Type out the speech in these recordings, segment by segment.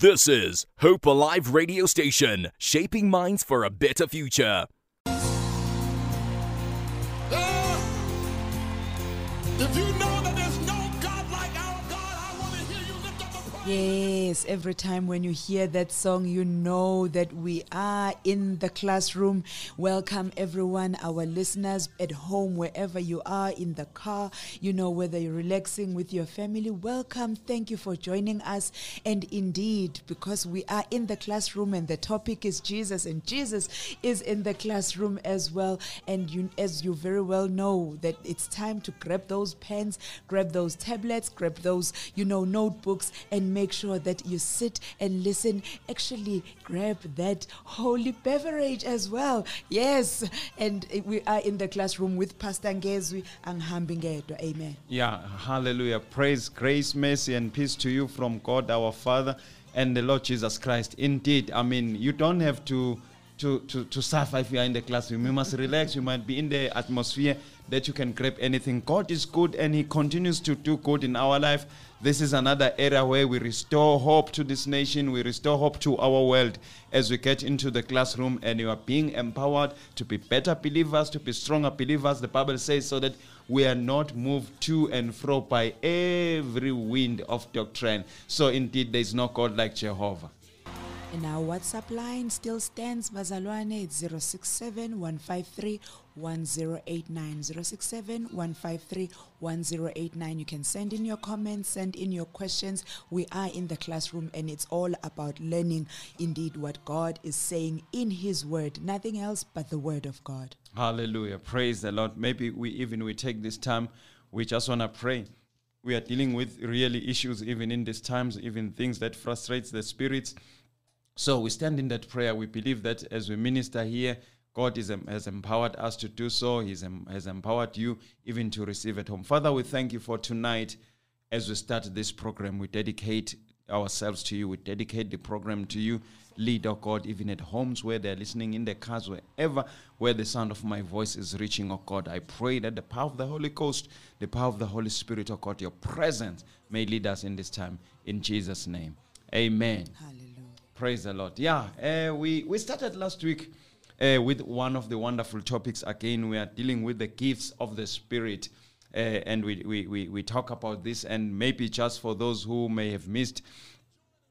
This is Hope Alive Radio Station, shaping minds for a better future. Ah, if Yes, every time when you hear that song, you know that we are in the classroom. Welcome, everyone, our listeners at home, wherever you are, in the car, you know, whether you're relaxing with your family. Welcome. Thank you for joining us. And indeed, because we are in the classroom and the topic is Jesus, and Jesus is in the classroom as well. And you, as you very well know, that it's time to grab those pens, grab those tablets, grab those, you know, notebooks, and make sure that you sit and listen. Actually, grab that holy beverage as well. Yes, and we are in the classroom with Pastor Ngezwi Anghambi Ngedwa. Amen. Yeah, hallelujah. Praise, grace, mercy, and peace to you from God our Father and the Lord Jesus Christ. Indeed, I mean, you don't have to. To, to, to suffer if you are in the classroom. You must relax. You might be in the atmosphere that you can grab anything. God is good and He continues to do good in our life. This is another era where we restore hope to this nation, we restore hope to our world as we get into the classroom and you are being empowered to be better believers, to be stronger believers. The Bible says so that we are not moved to and fro by every wind of doctrine. So indeed, there is no God like Jehovah. And our WhatsApp line still stands, Bazalwane, it's 067 153 1089. 067 153 1089. You can send in your comments, send in your questions. We are in the classroom and it's all about learning indeed what God is saying in His Word. Nothing else but the Word of God. Hallelujah. Praise the Lord. Maybe we even we take this time, we just want to pray. We are dealing with really issues even in these times, even things that frustrates the spirits. So we stand in that prayer. We believe that as we minister here, God is, em- has empowered us to do so. He has empowered you even to receive at home. Father, we thank you for tonight. As we start this program, we dedicate ourselves to you. We dedicate the program to you. Lead, oh God, even at homes where they're listening, in their cars, wherever where the sound of my voice is reaching, oh God. I pray that the power of the Holy Ghost, the power of the Holy Spirit, oh God, your presence may lead us in this time. In Jesus' name. Amen. Hallelujah. Praise the Lord. Yeah, uh, we, we started last week uh, with one of the wonderful topics. Again, we are dealing with the gifts of the Spirit. Uh, and we, we, we, we talk about this, and maybe just for those who may have missed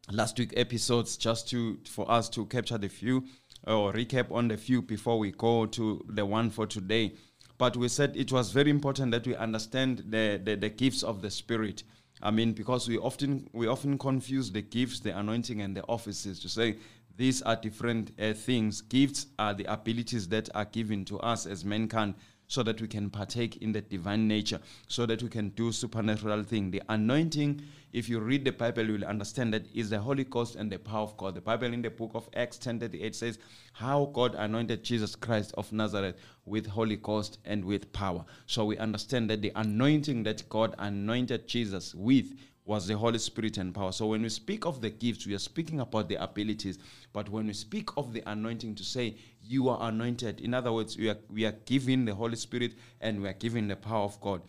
last week episodes, just to for us to capture the few or recap on the few before we go to the one for today. But we said it was very important that we understand the, the, the gifts of the Spirit. I mean, because we often we often confuse the gifts, the anointing, and the offices to say these are different uh, things. Gifts are the abilities that are given to us as mankind so that we can partake in the divine nature, so that we can do supernatural things. The anointing, if you read the Bible, you will understand that is the Holy Ghost and the power of God. The Bible in the book of Acts 10:38 says how God anointed Jesus Christ of Nazareth with Holy Ghost and with power. So we understand that the anointing that God anointed Jesus with was the Holy Spirit and power. So when we speak of the gifts, we are speaking about the abilities. But when we speak of the anointing, to say you are anointed, in other words, we are we are given the Holy Spirit and we are given the power of God.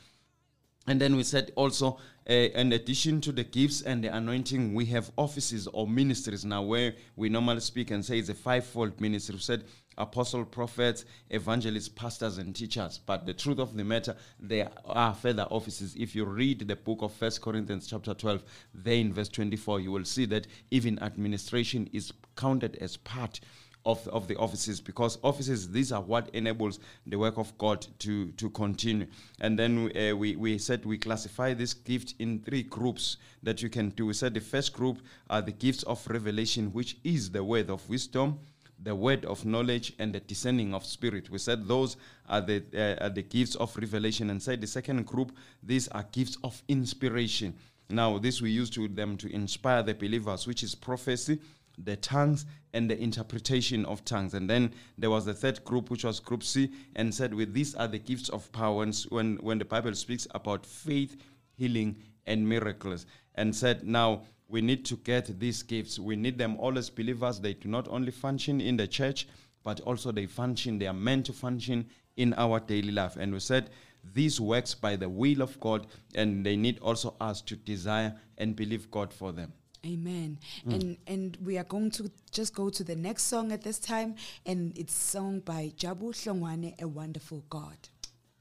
And then we said also, uh, in addition to the gifts and the anointing, we have offices or ministries now where we normally speak and say it's a fivefold ministry. We said apostle, prophets, evangelists, pastors, and teachers. But the truth of the matter, there are further offices. If you read the book of First Corinthians chapter 12, there in verse 24, you will see that even administration is counted as part of, of the offices because offices these are what enables the work of god to to continue and then uh, we we said we classify this gift in three groups that you can do we said the first group are the gifts of revelation which is the word of wisdom the word of knowledge and the discerning of spirit we said those are the uh, are the gifts of revelation and said the second group these are gifts of inspiration now this we use to them to inspire the believers which is prophecy the tongues and the interpretation of tongues. And then there was the third group, which was group C, and said, with these are the gifts of power. And when, when the Bible speaks about faith, healing, and miracles, and said, now we need to get these gifts. We need them all as believers. They do not only function in the church, but also they function, they are meant to function in our daily life. And we said, this works by the will of God, and they need also us to desire and believe God for them. Amen. Mm. And and we are going to just go to the next song at this time, and it's sung by Jabu Hlongwane, A Wonderful God.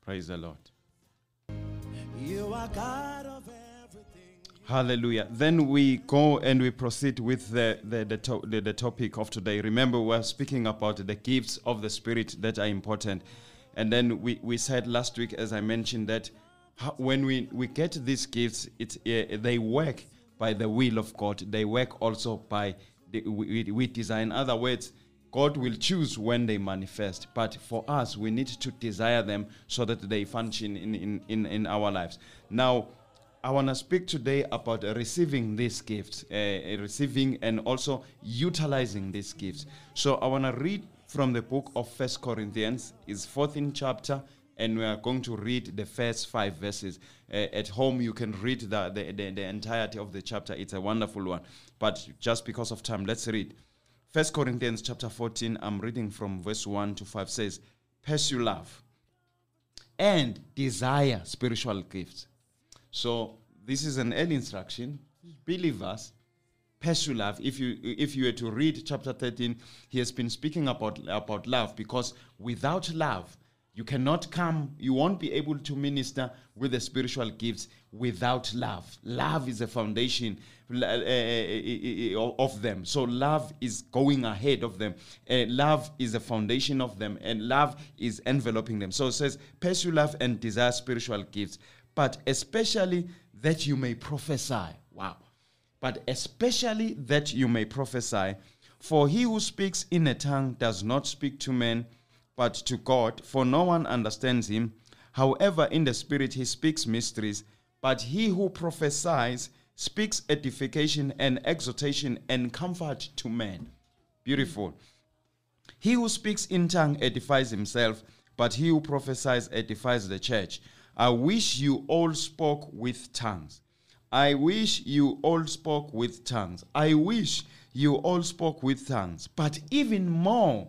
Praise the Lord. Hallelujah. Then we go and we proceed with the, the, the, to- the, the topic of today. Remember, we're speaking about the gifts of the Spirit that are important. And then we, we said last week, as I mentioned, that ho- when we, we get these gifts, it's, uh, they work by the will of God. They work also by the, with, with design. In other words, God will choose when they manifest, but for us, we need to desire them so that they function in, in, in, in our lives. Now, I want to speak today about receiving these gifts, uh, receiving and also utilizing these gifts. So I want to read from the book of First Corinthians, it's 14th chapter, and we are going to read the first five verses. Uh, at home, you can read the, the, the, the entirety of the chapter. It's a wonderful one. But just because of time, let's read. First Corinthians chapter 14, I'm reading from verse 1 to 5 says, Pursue love and desire spiritual gifts. So this is an early instruction. Believers, pursue love. If you if you were to read chapter 13, he has been speaking about about love because without love, you cannot come, you won't be able to minister with the spiritual gifts without love. Love is a foundation uh, uh, uh, of them. So love is going ahead of them. Uh, love is a foundation of them, and love is enveloping them. So it says, pursue love and desire spiritual gifts, but especially that you may prophesy. Wow. But especially that you may prophesy. For he who speaks in a tongue does not speak to men, but to God, for no one understands him. However, in the Spirit he speaks mysteries. But he who prophesies speaks edification and exhortation and comfort to men. Beautiful. He who speaks in tongue edifies himself, but he who prophesies edifies the church. I wish you all spoke with tongues. I wish you all spoke with tongues. I wish you all spoke with tongues. But even more,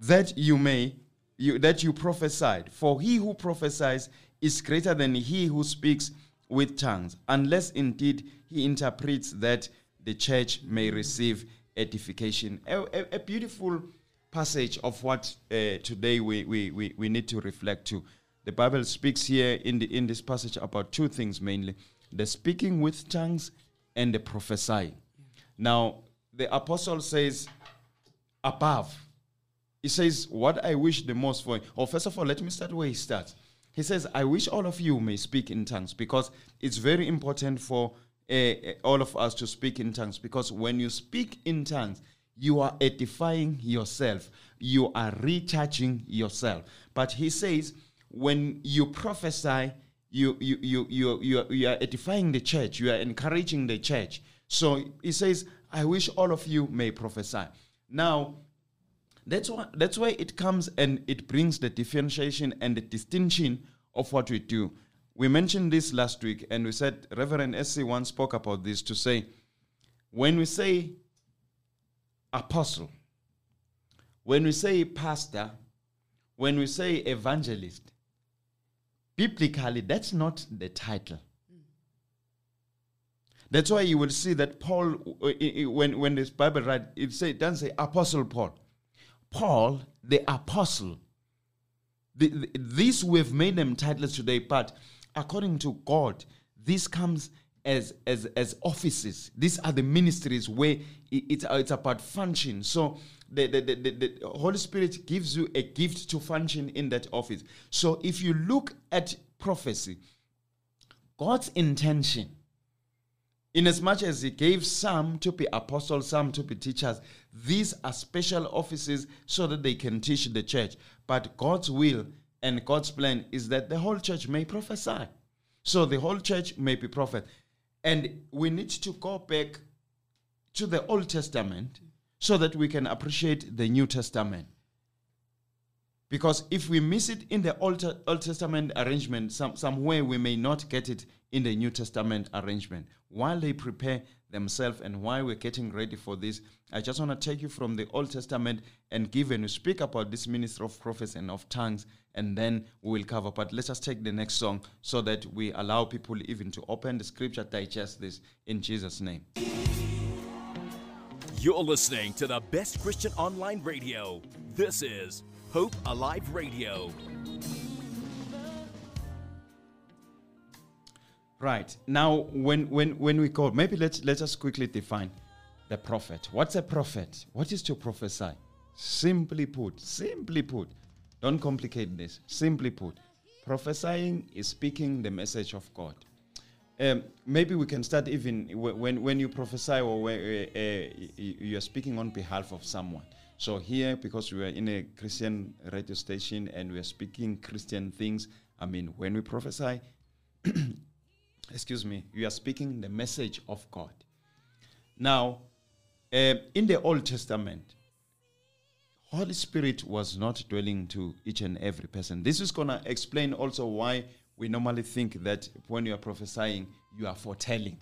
that you may you, that you prophesied for he who prophesies is greater than he who speaks with tongues unless indeed he interprets that the church may receive edification a, a- a beautiful passage of what uh, today we, we, we, we need to reflect to the bible speaks here in, the, in this passage about two things mainly the speaking with tongues and the prophesying now the apostle says above he says, What I wish the most for. Or, first of all, let me start where he starts. He says, I wish all of you may speak in tongues because it's very important for uh, all of us to speak in tongues because when you speak in tongues, you are edifying yourself, you are recharging yourself. But he says, when you prophesy, you, you, you, you, you, are, edifying the church, you are encouraging the church. So he says, I wish all of you may prophesy. Now, that's why that's why it comes and it brings the differentiation and the distinction of what we do. We mentioned this last week and we said Reverend SC once spoke about this to say when we say apostle, when we say pastor, when we say evangelist, biblically that's not the title. That's why you will see that Paul, uh, when, when this Bible write, it, say, it doesn't say Apostle Paul. Paul, the apostle. The, the- these we've made them titles today, but according to God, this comes as as as offices. These are the ministries where i- it's it's about function. So the the, the, the Holy Spirit gives you a gift to function in that office. So if you look at prophecy, God's intention Inasmuch as much as he gave some to be apostles, some to be teachers, these are special offices so that they can teach the church. But God's will and God's plan is that the whole church may prophesy. So the whole church may be prophet. And we need to go back to the Old Testament so that we can appreciate the New Testament. Because if we miss it in the Old, Old Testament arrangement, some, somewhere we may not get it in the New Testament arrangement. While they prepare themselves. And while we're getting ready for this, I just want to take you from the Old Testament and give and speak about this ministry of prophecy and of tongues, and then we will cover. But let's just take the next song so that we allow people even to open the scripture, digest this in Jesus' name. You're listening to the best Christian online radio. This is Hope Alive Radio. Right. Now when when when we call maybe let's let us quickly define the prophet. What's a prophet? What is to prophesy? Simply put, simply put. Don't complicate this. Simply put, prophesying is speaking the message of God. Um, maybe we can start even when when you prophesy or when, uh, uh, you are speaking on behalf of someone. So here, because we are in a Christian radio station and we are speaking Christian things, I mean, when we prophesy, excuse me, you are speaking the message of God. Now, uh, in the Old Testament, Holy Spirit was not dwelling to each and every person. This is going to explain also why we normally think that when you are prophesying, you are foretelling.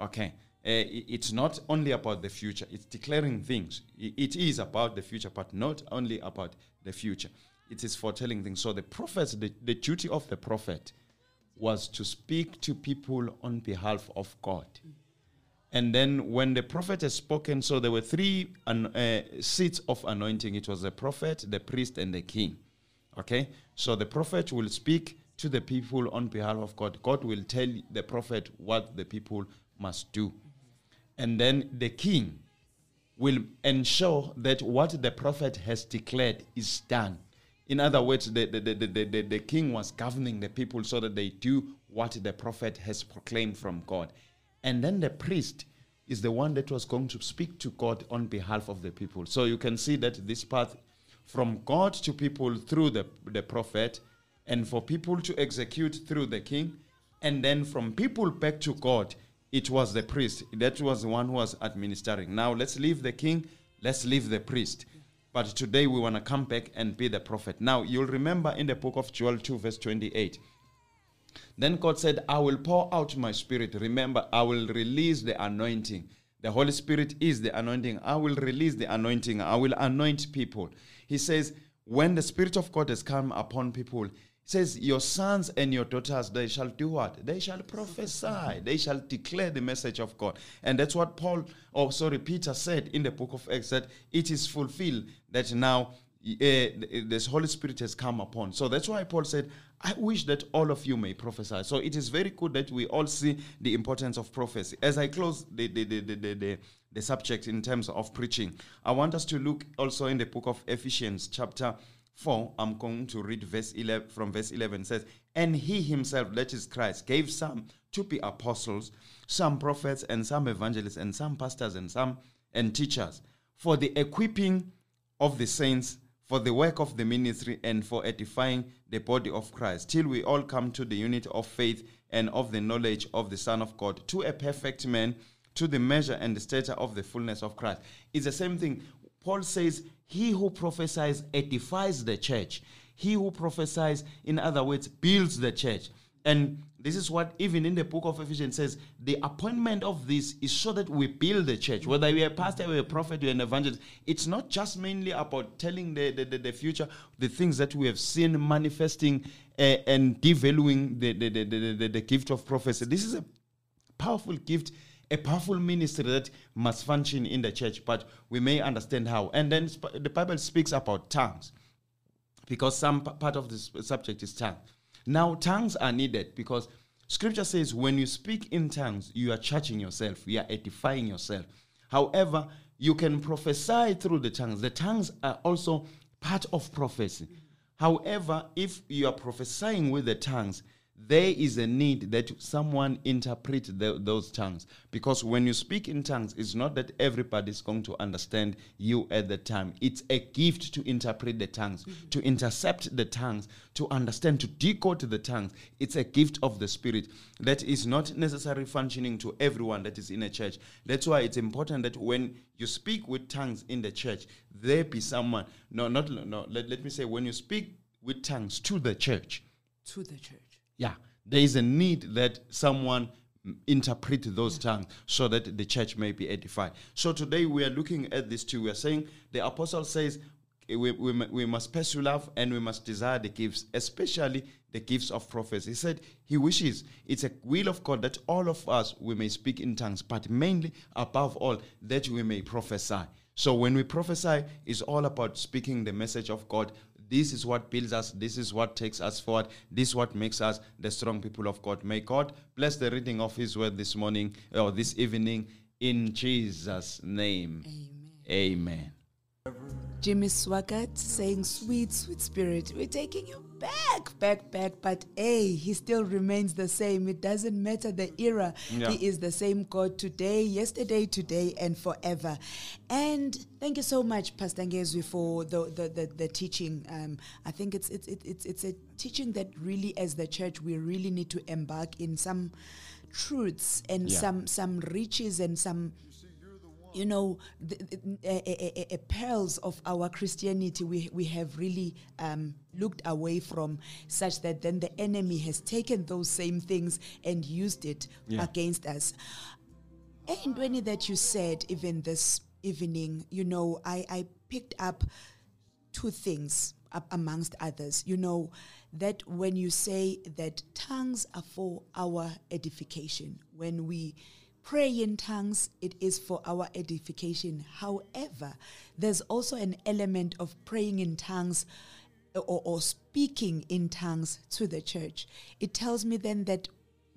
Okay. Uh, it's not only about the future, it's declaring things. It is about the future, but not only about the future. It is foretelling things. So the prophets, the, the duty of the prophet was to speak to people on behalf of God. And then when the prophet has spoken, so there were three an, uh, seats of anointing. It was the prophet, the priest, and the king. Okay? So the prophet will speak to the people on behalf of God. God will tell the prophet what the people must do. And then the king will ensure that what the prophet has declared is done. In other words, the, the, the, the, the, the king was governing the people so that they do what the prophet has proclaimed from God. And then the priest is the one that was going to speak to God on behalf of the people. So you can see that this path from God to people through the, the prophet, and for people to execute through the king, and then from people back to God, it was the priest. That was the one who was administering. Now let's leave the king, let's leave the priest. But today we want to come back and be the prophet. Now you'll remember in the book of Joel 2, verse 28. Then God said, I will pour out my spirit. Remember, I will release the anointing. The Holy Spirit is the anointing. I will release the anointing. I will anoint people. He says, when the Spirit of God has come upon people, says, Your sons and your daughters, they shall do what? They shall prophesy. They shall declare the message of God. And that's what Paul, or sorry, Peter said in the book of Acts that it is fulfilled that now uh, this Holy Spirit has come upon. So that's why Paul said, I wish that all of you may prophesy. So it is very good that we all see the importance of prophecy. As I close the, the, the, the, the, the, the subject in terms of preaching, I want us to look also in the book of Ephesians, chapter 4. I'm going to read verse 11 from verse 11. Says, And he himself, that is Christ, gave some to be apostles, some prophets, and some evangelists, and some pastors, and some and teachers, for the equipping of the saints for the work of the ministry and for edifying the body of Christ, till we all come to the unity of faith and of the knowledge of the Son of God, to a perfect man, to the measure and the stature of the fullness of Christ. It's the same thing. Paul says, He who prophesies edifies the church. He who prophesies, in other words, builds the church. And this is what even in the book of Ephesians says the appointment of this is so that we build the church. Whether you're a pastor, you're a prophet, you're an evangelist, it's not just mainly about telling the, the, the, the future, the things that we have seen manifesting uh, and devaluing the, the, the, the, the, the gift of prophecy. This is a powerful gift, a powerful ministry that must function in the church, but we may understand how. And then sp- the Bible speaks about tongues because some p- part of this subject is tongue. Now, tongues are needed because scripture says when you speak in tongues, you are charging yourself, you are edifying yourself. However, you can prophesy through the tongues. The tongues are also part of prophecy. However, if you are prophesying with the tongues, there is a need that someone interpret the, those tongues. Because when you speak in tongues it's not that everybody is going to understand you at the time. It's a gift to interpret the tongues mm-hmm. to intercept the tongues to understand to decode the tongues. It's a gift of the spirit that is not necessarily functioning to everyone that is in a church. That's why it's important that when you speak with tongues in the church there be someone no not no let, let me say when you speak with tongues to the church to the church. Yeah, there is a need that someone interpret those tongues so that the church may be edified. So today we are looking at this too. We are saying the apostle says we, we, we must pursue love and we must desire the gifts, especially the gifts of prophecy. He said he wishes it's a will of God that all of us we may speak in tongues, but mainly above all that we may prophesy. So when we prophesy, it's all about speaking the message of God. This is what builds us. This is what takes us forward. This is what makes us the strong people of God. May God bless the reading of His word this morning or this evening in Jesus' name. Amen. Jimmy Swaggart saying, Sweet, sweet spirit, we're taking you back, back, back. But hey, he still remains the same. It doesn't matter the era. Yeah. He is the same God today, yesterday, today, and forever. And thank you so much, Pastor Ngezwi, for the, the, the, the teaching. Um, I think it's, it's, it's, it's, it's a teaching that really, as the church, we really need to embark in some truths and Yeah. some, some riches and some you know, the, the, uh, uh, uh, pearls of our Christianity we, we have really um, looked away from, such that then the enemy has taken those same things and used it Yeah. against us. And when that you said, even this evening, you know, I, I picked up two things up amongst others. You know, that when you say that tongues are for our edification, when we pray in tongues, it is for our edification. However, there's also an element of praying in tongues or, or speaking in tongues to the church. It tells me then that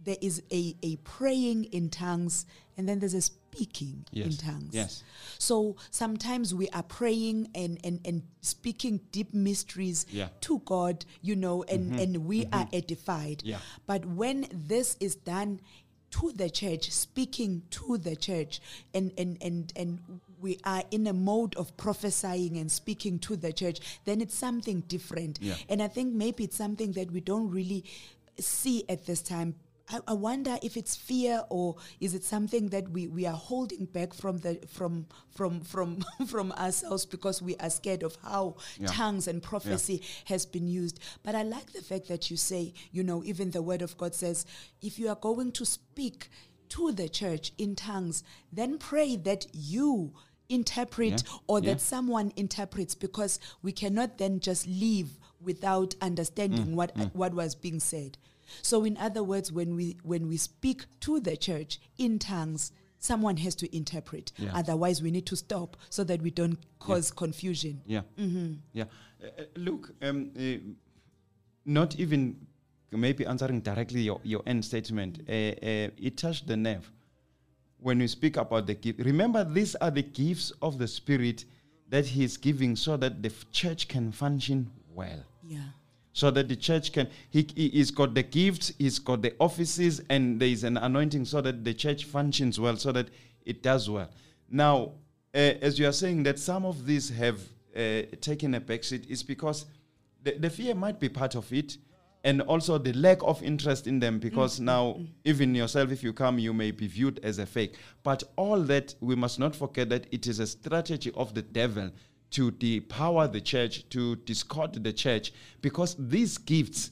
there is a, a praying in tongues and then there's a speaking in tongues. Yes. So sometimes we are praying and, and, and speaking deep mysteries Yeah. Mm-hmm. to God, you know, and, and we are edified. Yeah. But when this is done to the church, speaking to the church, and, and, and, and we are in a mode of prophesying and speaking to the church, then it's something different. Yeah. And I think maybe it's something that we don't really see at this time. I, I wonder if it's fear or is it something that we, we are holding back from the from from from from ourselves because we are scared of how Yeah. tongues and prophecy has been used. But I like the fact that you say, you know, even the word of God says, if you are going to speak to the church in tongues, then pray that you interpret Yeah. or Yeah. that someone interprets because we cannot then just leave without understanding mm. what mm. what was being said. So in other words when we when we speak to the church in tongues someone has to interpret Yeah. otherwise we need to stop so that we don't cause confusion. Yeah. Yeah. Uh, uh, look, um, uh, not even maybe answering directly your, your end statement, uh, uh, it touched the nerve. When we speak about the gift, remember these are the gifts of the Spirit that He is giving so that the f- church can function well. Yeah. So that the church can, he, he- he's got the gifts, he's got the offices, and there is an anointing so that the church functions well, so that it does well. Now, uh, as you are saying that some of these have uh, taken a backseat, is because the, the fear might be part of it, and also the lack of interest in them, because now, even yourself, if you come, you may be viewed as a fake. But all that, we must not forget that it is a strategy of the devil to depower the church, to discord the church, because these gifts,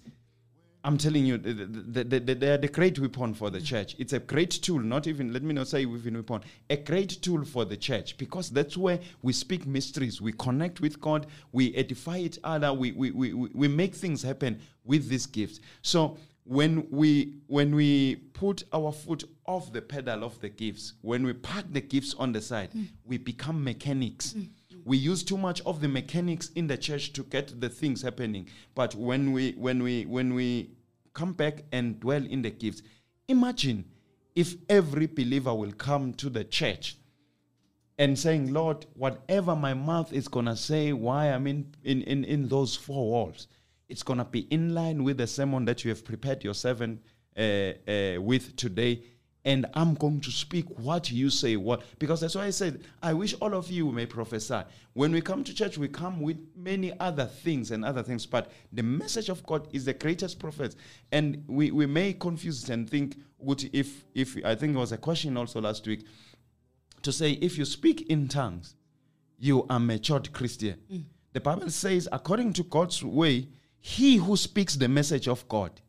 I'm telling you, th- th- th- th- they are the great weapon for the church. It's a great tool, not even, let me not say even weapon, a great tool for the church because that's where we speak mysteries, we connect with God, we edify each other, we, we, we, we make things happen with these gifts. So when we when we put our foot off the pedal of the gifts, when we park the gifts on the side, mm. we become mechanics. Mm. We use too much of the mechanics in the church to get the things happening. But when we when we when we come back and dwell in the gifts, imagine if every believer will come to the church and saying, Lord, whatever my mouth is gonna say, why I'm in in, in, in those four walls, it's gonna be in line with the sermon that you have prepared your servant uh, uh, with today. And I'm going to speak what you say. What because that's why I said I wish all of you may prophesy. When we come to church, we come with many other things and other things, but the message of God is the greatest prophet. And we, we may confuse it and think, if if I think it was a question also last week to say if you speak in tongues, you are matured Christian. Mm. The Bible says, according to God's way, he who speaks the message of God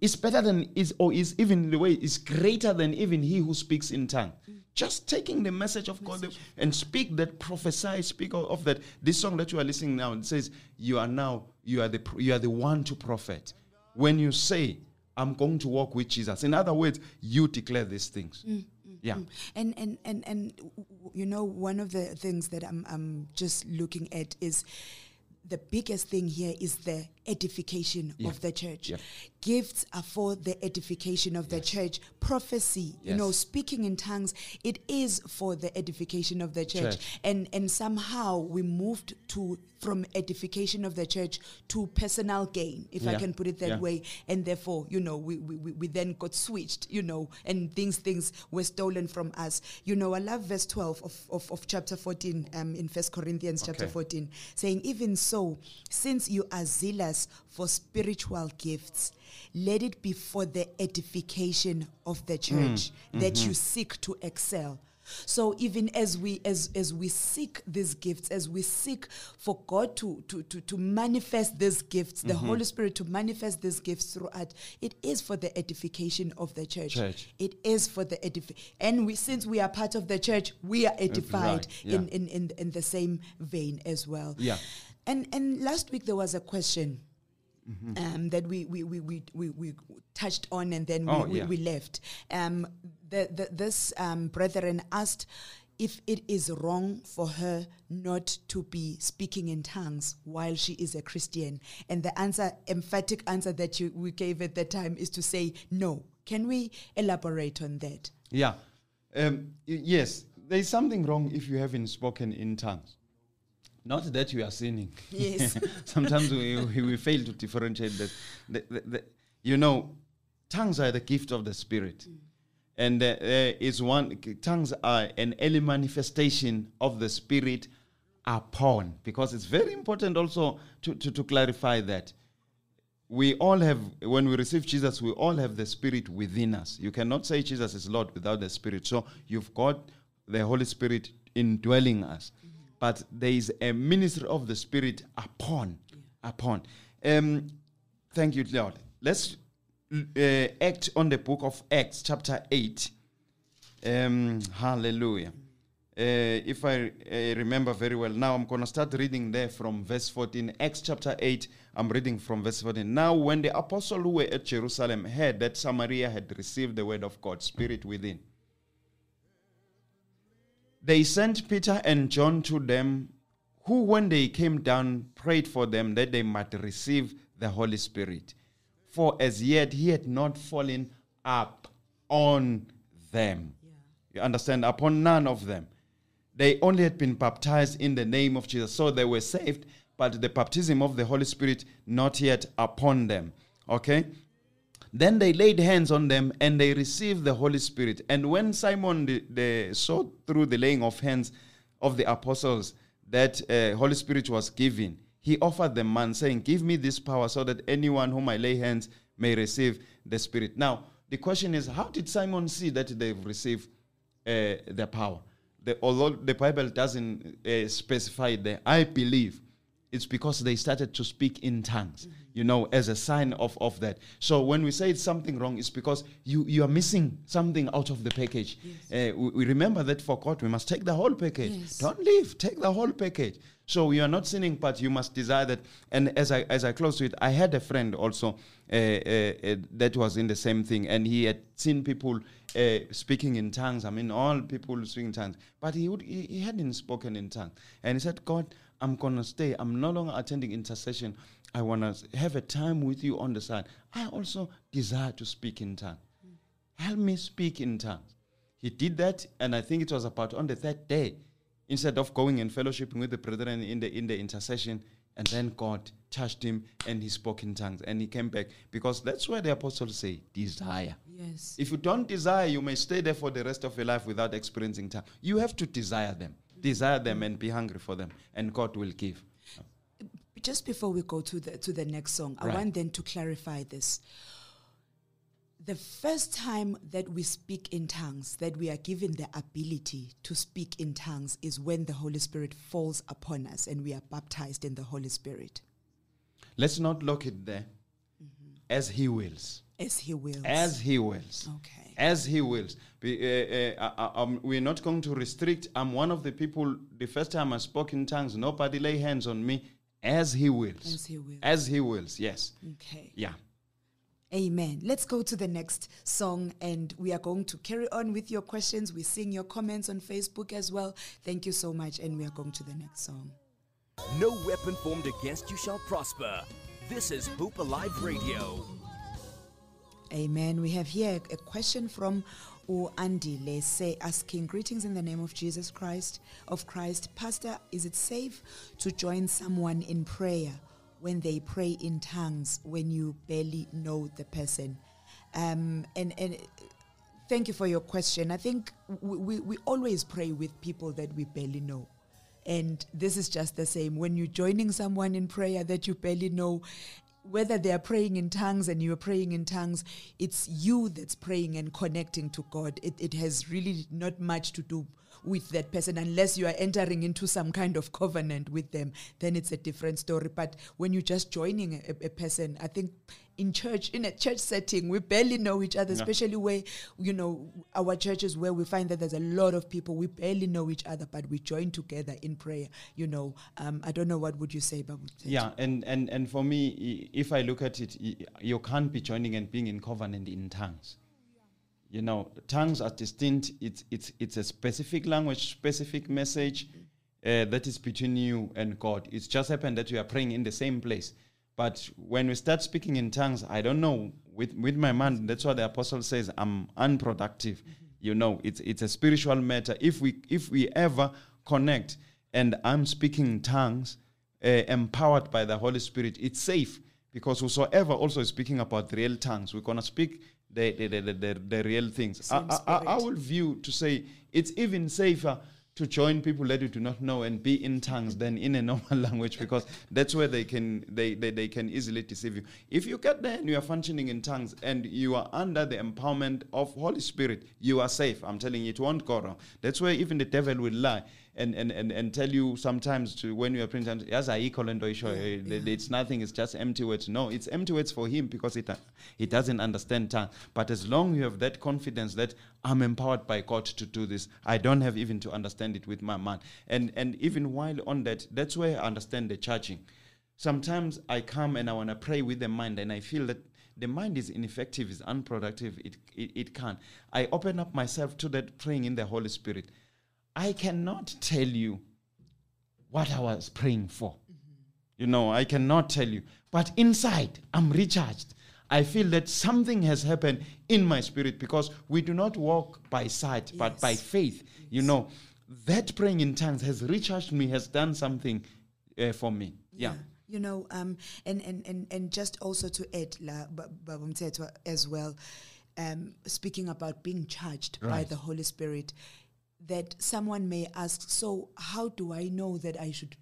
is better than is or is even the way is greater than even he who speaks in tongue. Mm. Just taking the message of God and speak that, prophesy, speak of, that. This song that you are listening now, it says, "You are now, you are the, you are the one to prophet." When you say, "I'm going to walk with Jesus," in other words, you declare these things. Mm, mm, yeah, And and and and w- you know one of the things that I'm I'm just looking at is the biggest thing here is the edification Yeah. of the church. Yeah. Gifts are for the edification of the church. Prophecy, you know, speaking in tongues, it is for the edification of the church. Church. And and somehow we moved to from edification of the church to personal gain, if I can put it that Yeah. way. And therefore, you know, we, we, we- then got switched, you know, and things things were stolen from us. You know, I love verse 12 of, of, of chapter 14 um, in First Corinthians chapter 14, saying, Even so, since you are zealous for spiritual gifts, let it be for the edification of the church mm, mm-hmm. that you seek to excel. So even as we as as we seek these gifts, as we seek for God to to to, to manifest these gifts, the mm-hmm. Holy Spirit to manifest these gifts throughout, it is for the edification of the church. Church. It is for the edif and we since we are part of the church, we are edified right, in, in, in in the same vein as well. Yeah. And and last week there was a question Mm-hmm. um, that we we, we, we, we we touched on and then we, Oh, we, yeah. we left. Um, the, the, this um, brethren asked if it is wrong for her not to be speaking in tongues while she is a Christian. And the answer, emphatic answer that you, we gave at that time is to say no. Can we elaborate on that? yeah. Um, y- yes, there is something wrong if you haven't spoken in tongues. Not that you are sinning. Yes. Sometimes we, we, we fail to differentiate that. The, the, the, you know, tongues are the gift of the Spirit. And uh, uh, is one tongues are an early manifestation of the Spirit upon, because it's very important also to, to, to clarify that we all have when we receive jesus we all have the spirit within us you cannot say jesus is lord without the spirit so you've got the holy spirit indwelling us but there is a ministry of the spirit upon upon. Um thank you lord. Let's uh, act on the book of acts chapter 8 um hallelujah. Uh, if I uh, remember very well, now I'm going to start reading there from verse 14. Acts chapter 8, I'm reading from verse 14. Now, when the apostles who were at Jerusalem heard that Samaria had received the word of God, Spirit within, they sent Peter and John to them, who, when they came down, prayed for them that they might receive the Holy Spirit. For as yet he had not fallen up on them. You understand? Upon none of them. They only had been baptized in the name of Jesus. So they were saved, but the baptism of the Holy Spirit not yet upon them. Okay? Then they laid hands on them and they received the Holy Spirit. And when Simon the, the, saw through the laying of hands of the apostles that uh, Holy Spirit was given, he offered them man, saying, Give me this power so that anyone whom I lay hands may receive the Spirit. Now, the question is, how did Simon see that they've received uh, the power? The, although the Bible doesn't uh, specify there, I believe it's because they started to speak in tongues, you know, as a sign of, of that. So when we say it's something wrong, it's because you, you are missing something out of the package. Uh, we, we remember that for God, we must take the whole package. Yes. Don't leave, take the whole package. So you are not sinning, but you must desire that. And as I as I close to it, I had a friend also uh, uh, uh, that was in the same thing, and he had seen people uh, speaking in tongues. I mean, all people speaking in tongues, but he would he, he hadn't spoken in tongues, and he said, "God, I'm gonna stay. I'm no longer attending intercession. I wanna have a time with you on the side. I also desire to speak in tongues. Help me speak in tongues." He did that, and I think it was about on the third day instead of going and fellowshipping with the brethren in the in the intercession and then god touched him and he spoke in tongues and he came back because that's why the apostles say desire Yes. if you don't desire you may stay there for the rest of your life without experiencing tongues you have to desire them desire them and be hungry for them and god will give Just before we go to the to the next song, I want then to clarify this. The first time that we speak in tongues, that we are given the ability to speak in tongues, is when the Holy Spirit falls upon us and we are baptized in the Holy Spirit. let's not lock it there Mm-hmm. as he wills As He wills. as He wills. Okay. As He wills. Be- uh, uh, uh, um, we're not going to restrict. I'm one of the people, the first time I spoke in tongues, nobody lay hands on me. As He wills. As He wills. As He wills, yes. Okay. Yeah. Amen. Let's go to the next song and we are going to carry on with your questions. We're seeing your comments on Facebook as well. Thank you so much. And we are going to the next song. No weapon formed against you shall prosper. This is Hope Alive Radio. Amen. We have here a question from O Andy Lese asking greetings in the name of Jesus Christ of Christ. Pastor, is it safe to join someone in prayer when they pray in tongues when you barely know the person? Um, and and thank you for your question. I think we, we, we always pray with people that we barely know. And this is just the same. When you're joining someone in prayer that you barely know, whether they are praying in tongues and you're praying in tongues, it's you that's praying and connecting to God. It, it has really not much to do with that person unless you are entering into some kind of covenant with them, then it's a different story. But when you're just joining a, a person, I think in church, in a church setting, we barely know each other, especially where, you know, our churches where we find that there's a lot of people, we barely know each other, but we join together in prayer. You know, um, I don't know what would you say, Babu? Yeah, and, and, and for me, if I look at it, you can't be joining and being in covenant in tongues. You know, tongues are distinct. It's, it's, it's a specific language, specific message uh, that is between you and God. It's just happened that you are praying in the same place. But when we start speaking in tongues, I don't know, with, with my mind, that's what the apostle says, I'm unproductive. You know, it's, it's a spiritual matter. If we, if we ever connect and I'm speaking in tongues, uh, empowered by the Holy Spirit, it's safe because whosoever also is speaking about real tongues, we're gonna speak the the, the, the, the, real things. I, I, I, will view to say it's even safer to join people that you do not know and be in tongues than in a normal language because that's where they can they, they, they can easily deceive you. If you get there and you are functioning in tongues and you are under the empowerment of Holy Spirit, you are safe. I'm telling you, it won't go wrong. That's where even the devil will lie and, and, and, and tell you sometimes to when you are praying times, yes, I equal and show it's nothing, it's just empty words. No, it's empty words for him because it, uh, he doesn't understand tongue. But as long you have that confidence that I'm empowered by God to do this, I don't have even to understand it with my mind. And and even while on that, that's where I understand the charging. Sometimes I come and I want to pray with the mind, and I feel that the mind is ineffective, is unproductive. It, it it can't. I open up myself to that praying in the Holy Spirit. I cannot tell you what I was praying for. You know, I cannot tell you. But inside, I'm recharged. I feel that something has happened in my spirit because we do not walk by sight, but by Yes. faith. You know, that praying in tongues has recharged me, has done something uh, for me. Yeah. You know, um, and, and, and, and just also to add, la, Ba- Baba as well, um, speaking about being charged by the Holy Spirit, that someone may ask, so how do I know that I should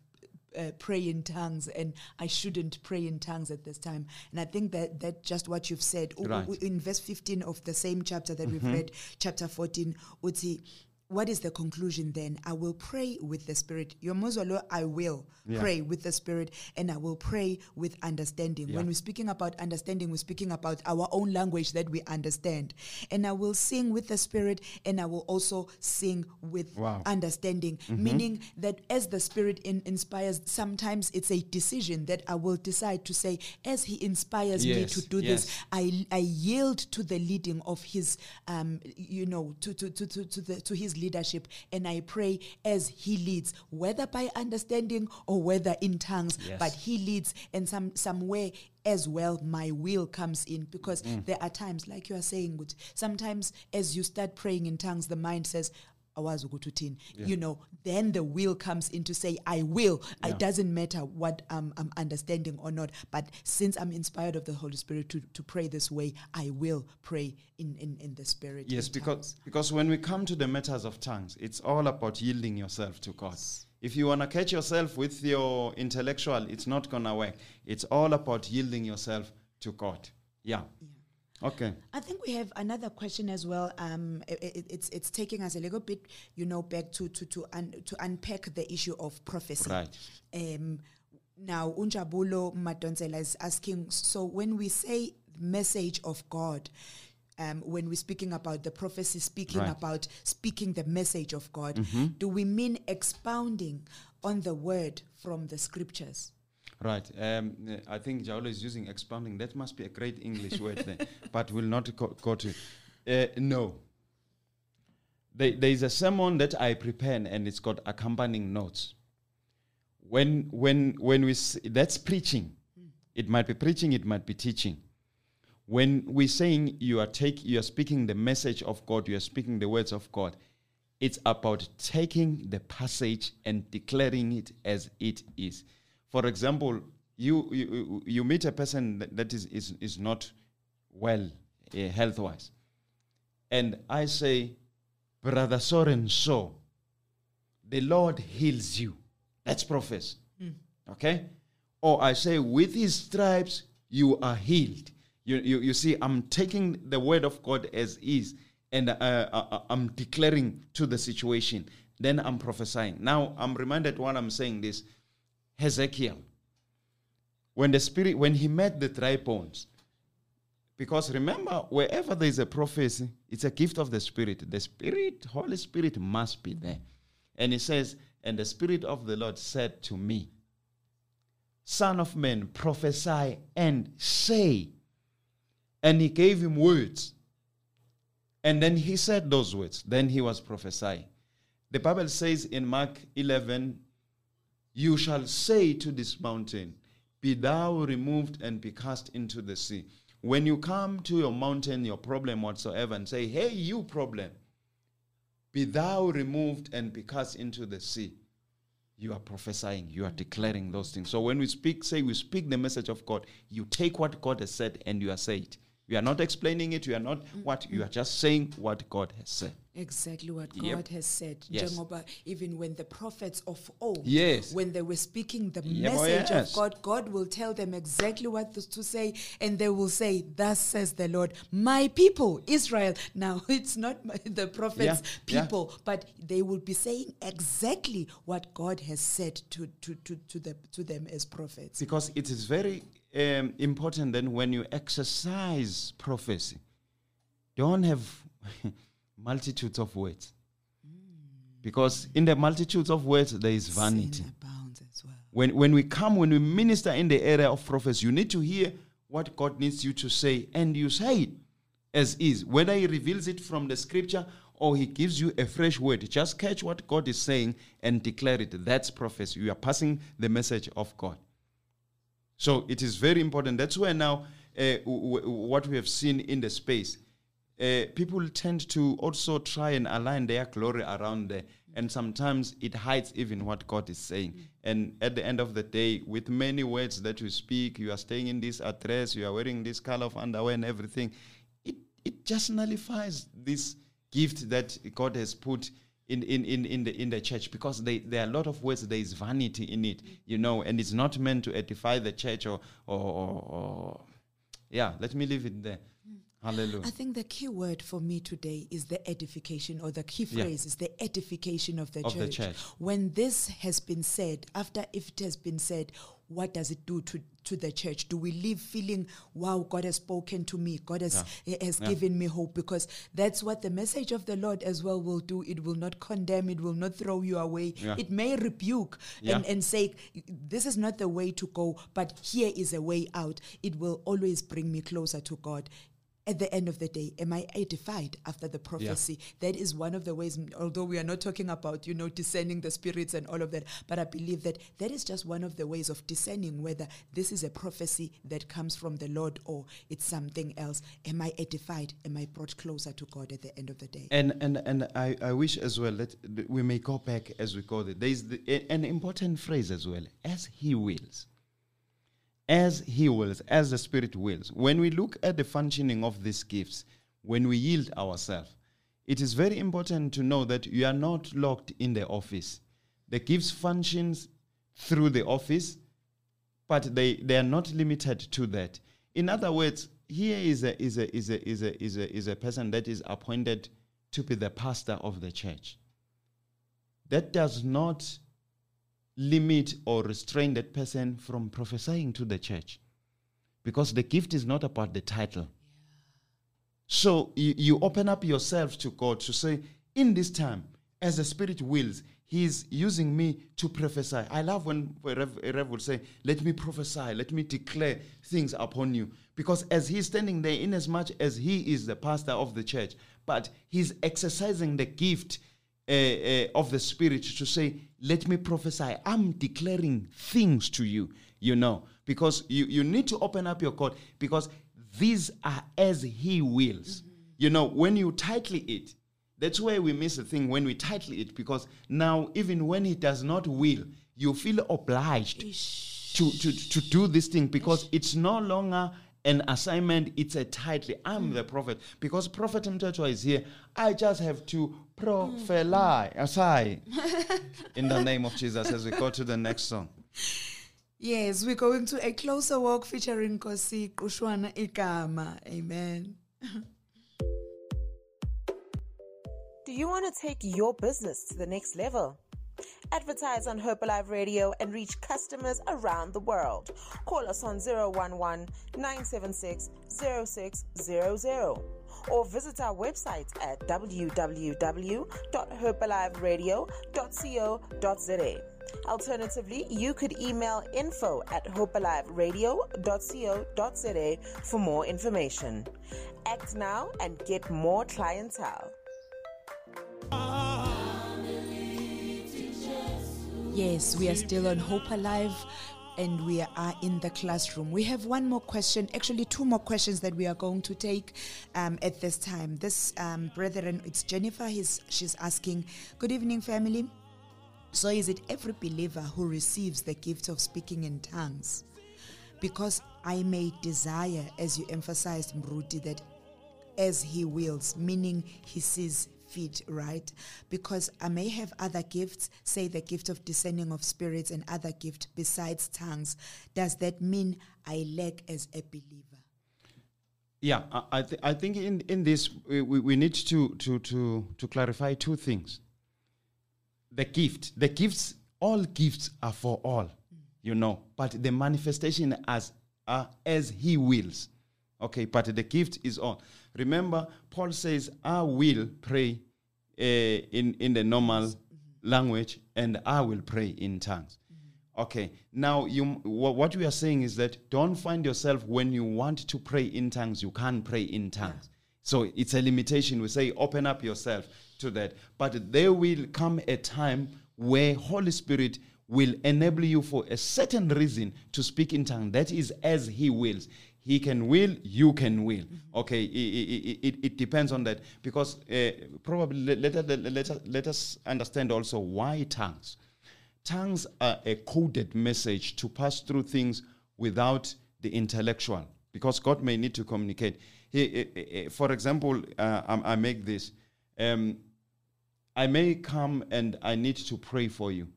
uh, pray in tongues and I shouldn't pray in tongues at this time? And I think that that just what you've said Right. in verse 15 of the same chapter that we've read, chapter 14, uthi, what is the conclusion then? I will pray with the Spirit. Yomozolo, I will Yeah. pray with the Spirit and I will pray with understanding. When we're speaking about understanding, we're speaking about our own language that we understand. And I will sing with the Spirit and I will also sing with Wow. understanding, meaning that as the Spirit in, inspires, sometimes it's a decision that I will decide to say, as He inspires me to do yes. this, I, I yield to the leading of His, um, you know, to, to, to, to, to, the, to His leadership, and I pray as He leads, whether by understanding or whether in tongues, Yes. but He leads, and some somewhere as well my will comes in because Mm. there are times, like you are saying, sometimes as you start praying in tongues, the mind says. "Awazi ukuthi uthini." You know, then the will comes in to say, I will. It doesn't matter what um, I'm understanding or not. But since I'm inspired of the Holy Spirit to, to pray this way, I will pray in, in, in the Spirit. Yes, because tongues. because when we come to the matters of tongues, it's all about yielding yourself to God. If you want to catch yourself with your intellectual, it's not gonna work. It's all about yielding yourself to God. Yeah. Okay. I think we have another question as well. Um, i- i- it's it's taking us a little bit, you know, back to to to un, to unpack the issue of prophecy. Right. Um, now, Unjabulo Madonsela is asking. So when we say message of God, um, when we're speaking about the prophecy, speaking Right. about speaking the message of God, Mm-hmm. do we mean expounding on the word from the scriptures? Right. Um, I think Jaulo is using expounding. That must be a great English word there, but we'll not go, go to. Uh, no. There, there is a sermon that I prepare, and it's got accompanying notes. When when when we s- that's preaching, it might be preaching, it might be teaching. When we're saying you are take you are speaking the message of God, you are speaking the words of God. It's about taking the passage and declaring it as it is. For example, you you, you meet a person that, that is, is is not well uh, health wise, and I say, brother so and so, the Lord heals you. That's prophecy. Okay? Or I say, with his stripes, you are healed. You, you, you see, I'm taking the word of God as is and uh, uh, I'm declaring to the situation. Then I'm prophesying. Now, I'm reminded while I'm saying this Hezekiel, when the Spirit, when he met the dry because remember, wherever there is a prophecy, it's a gift of the Spirit. The Spirit, Holy Spirit, must be there. And he says, And the Spirit of the Lord said to me, Son of man, prophesy and say. And he gave him words. And then he said those words. Then he was prophesying. The Bible says in Mark 11, You shall say to this mountain, Be thou removed and be cast into the sea. When you come to your mountain, your problem whatsoever, and say, Hey, you problem, be thou removed and be cast into the sea. You are prophesying, you are declaring those things. So when we speak, say we speak the message of God, you take what God has said and you are saying. It. You are not explaining it, you are not mm, what, you mm. are just saying what God has said. Exactly what Yep. God has said. Yes. Even when the prophets of old, Yes. when they were speaking the Yep, oh, message yes. of God, God will tell them exactly what to- say, and they will say, "Thus says the Lord, my people, Israel." Now it's not my- the prophets' Yeah, yeah. people, but they will be saying exactly what God has said to to to to, the, to them as prophets. Because it is very um, important then when you exercise prophecy, don't have multitudes of words. Because in the multitudes of words, there is vanity. Sin abounds as well. When, when we come, when we minister in the area of prophecy, you need to hear what God needs you to say, and you say it as is. Whether He reveals it from the scripture or He gives you a fresh word, just catch what God is saying and declare it. That's prophecy. You are passing the message of God. So it is very important. That's where now uh, w- w- what we have seen in the space, uh, people tend to also try and align their glory around there. And sometimes it hides even what God is saying. And at the end of the day, with many words that you speak, you are staying in this address, you are wearing this color of underwear and everything, it, it just nullifies this gift that God has put in, in, in, in the in the church because they, there are a lot of words there is vanity in it you know and it's not meant to edify the church or or, or, or yeah let me leave it there hallelujah I think the key word for me today is the edification, or the key Yeah. phrase is the edification of the, Of church. the church. When this has been said, after if it has been said, what does it do to, to the church? Do we leave feeling, wow, God has spoken to me, God has, eh, has Yeah. given me hope? Because that's what the message of the Lord as well will do. It will not condemn, it will not throw you away. Yeah. It may rebuke and, and say, this is not the way to go, but here is a way out. It will always bring me closer to God. At the end of the day, am I edified after the prophecy? That is one of the ways, although we are not talking about, you know, discerning the spirits and all of that, but I believe that that is just one of the ways of discerning whether this is a prophecy that comes from the Lord or it's something else. Am I edified? Am I brought closer to God at the end of the day? and and and I, I wish as well that we may go back as we go there there is the, a- an important phrase as well as he wills as he wills as the spirit wills when we look at the functioning of these gifts when we yield ourselves it is very important to know that you are not locked in the office the gifts functions through the office but they, they are not limited to that. In other words, here is a, is, a, is, a, is, a, is, a, is a person that is appointed to be the pastor of the church. That does not limit or restrain that person from prophesying to the church. because the gift is not about the title. So you, you open up yourself to God to say, in this time, as the Spirit wills, He's using me to prophesy. I love when a Rev, a Rev would say, Let me prophesy, let me declare things upon you. Because as he's standing there, inasmuch as he is the pastor of the church, but he's exercising the gift uh, uh, of the Spirit to say, Let me prophesy. I'm declaring things to you, you know, because you, you need to open up your court because these are as He wills. You know, when you tightly it, that's where we miss the thing when we tightly it because now, even when He does not will, you feel obliged to, to, to do this thing because it's no longer an assignment, it's a title. I'm the prophet. Because Prophet Mthethwa is here, I just have to prophesy aside in the name of Jesus as we go to the next song. Yes, we're going to a closer walk featuring Kosi Kushwana Ikama. Amen. Do you want to take your business to the next level? Advertise on Herbalife Radio and reach customers around the world. Call us on 011 976 0600 or visit our website at www.herbaliferadio.co.za. Alternatively, you could email info at herbaliferadio.co.za for more information. Act now and get more clientele. Yes, we are still on Hope Alive and we are in the classroom. We have one more question, actually, two more questions that we are going to take um, at this time. This um, brethren, it's Jennifer, he's, she's asking, Good evening, family. So, is it every believer who receives the gift of speaking in tongues? Because I may desire, as you emphasized, Mruti, that as he wills, meaning he sees right? Because I may have other gifts, say the gift of discerning of spirits and other gift besides tongues. Does that mean I lack as a believer? Yeah, I, th- I think in, in this we, we need to, to, to, to clarify two things. The gift, the gifts, all gifts are for all, you know, but the manifestation as uh, as He wills. Okay, but the gift is all. Remember, Paul says, "I will pray Eh, in in the normal mm-hmm. language, and I will pray in tongues." Mm-hmm. Okay. Now, you wha- what we are saying is that don't find yourself when you want to pray in tongues, you can't pray in tongues. So it's a limitation. We say open up yourself to that. But there will come a time where Holy Spirit will enable you for a certain reason to speak in tongues. That is as He wills. He can will, you can will. Okay, i- i- i- it, it depends on that because uh, probably let, let, let, us, let us understand also why tongues. Tongues are a coded message to pass through things without the intellectual, because God may need to communicate. He, eh, eh, eh, for example, uh, I, I make this. Um, I may come and I need to pray for you,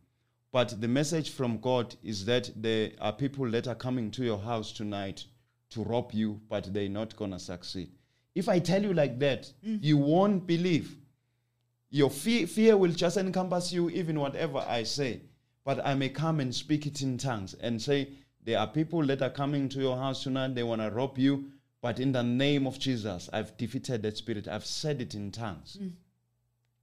but the message from God is that there are people that are coming to your house tonight to rob you, but they're not gonna succeed. If I tell you like that, mm. you won't believe. Your fear, fear will just encompass you even whatever i say. But i may come and speak it in tongues and say there are people that are coming to your house tonight they want to rob you but in the name of jesus i've defeated that spirit. I've said it in tongues. Mm.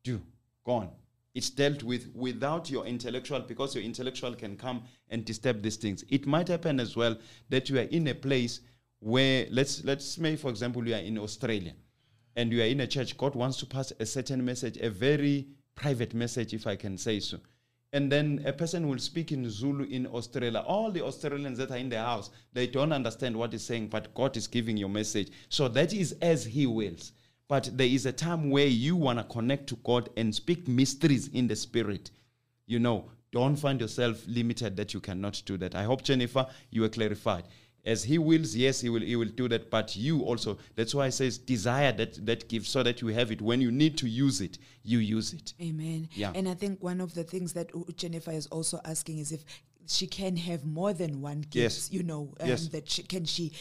Do gone it's dealt with without your intellectual because your intellectual can come and disturb these things. It might happen as well that you are in a place where let's let's say for example you are in australia and you are in a church, God wants to pass a certain message, a very private message, if I can say so. And then a person will speak in Zulu in Australia. All the Australians that are in the house, they don't understand what he's saying, but God is giving your message. So that is as He wills. But there is a time where you want to connect to God and speak mysteries in the spirit. You know, don't find yourself limited that you cannot do that. I hope, Jennifer, you are clarified as he wills yes he will he will do that but you also that's why it says desire that that gift so that you have it when you need to use it you use it Amen. Yeah. And I think one of the things that Jennifer is also asking is if she can have more than one gift, Yes. you know, um, Yes. that she, can she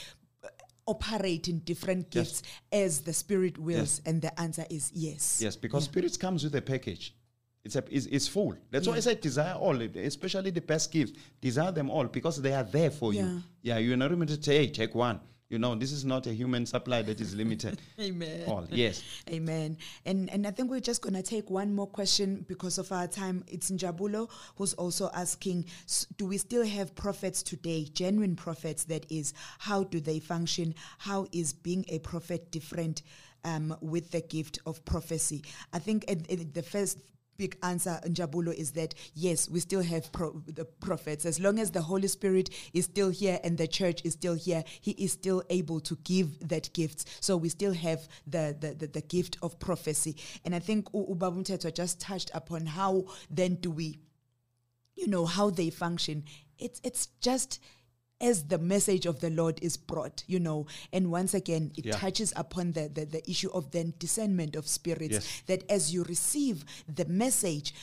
uh, operate in different Yes. gifts as the Spirit wills? Yes. And the answer is yes. yes because spirits comes with a package It's, a, it's, it's full. That's why I Yeah. said desire all, especially the best gifts. Desire them all because they are there for Yeah. you. Yeah, you're not limited to hey, take one. You know, this is not a human supply that is limited. Amen. All, yes. Amen. And and I think we're just gonna take one more question because of our time. It's Njabulo who's also asking: s- Do we still have prophets today? Genuine prophets, that is. How do they function? How is being a prophet different um, with the gift of prophecy? I think uh, uh, the first big answer Njabulo is that yes we still have pro- the prophets. As long as the holy spirit is still here and the church is still here he is still able to give that gift. So we still have the the, the, the gift of prophecy. And i think U- Ubaba Mthethwa just touched upon how then do we you know how they function. It's it's just as the message of the lord is brought you know and once again it Yeah. touches upon the, the the issue of then discernment of spirits Yes. that as you receive the message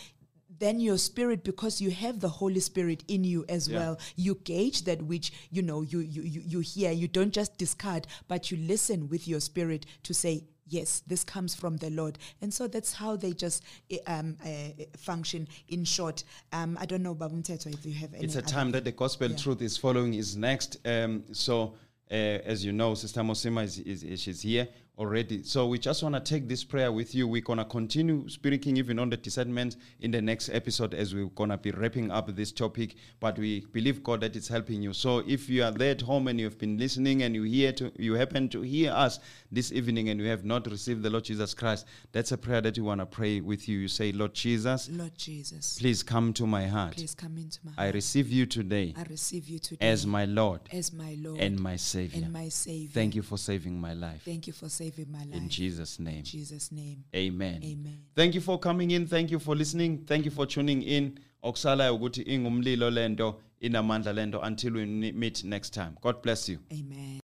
then your spirit because you have the holy spirit in you as Yeah. well you gauge that which you know you, you you you hear you don't just discard but you listen with your spirit to say yes this comes from the lord and so that's how they just eh, um uh, function in short um i don't know babu Mthethwa, if you have any it's a time that the gospel Yeah. truth is following is next. Um, so, uh, as you know, Sister Mosima is, is, is she's here already. So we just want to take this prayer with you. We're gonna continue speaking even on the discernment in the next episode as we're gonna be wrapping up this topic. But we believe God that it's helping you. So if you are there at home and you have been listening and you hear to you happen to hear us this evening and you have not received the Lord Jesus Christ, that's a prayer that we want to pray with you. You say, Lord Jesus, lord jesus please come to my heart. please come into my heart. I receive you today I receive you today as my Lord as my lord and my Savior. and my savior Thank you for saving my life. thank you for saving my life In Jesus' name. in jesus name Amen. Amen. Thank you for coming in. Thank you for listening. Thank you for tuning in. Okusalayo ukuthi ingumlilo lento inamandla lento until we meet next time. God bless you. amen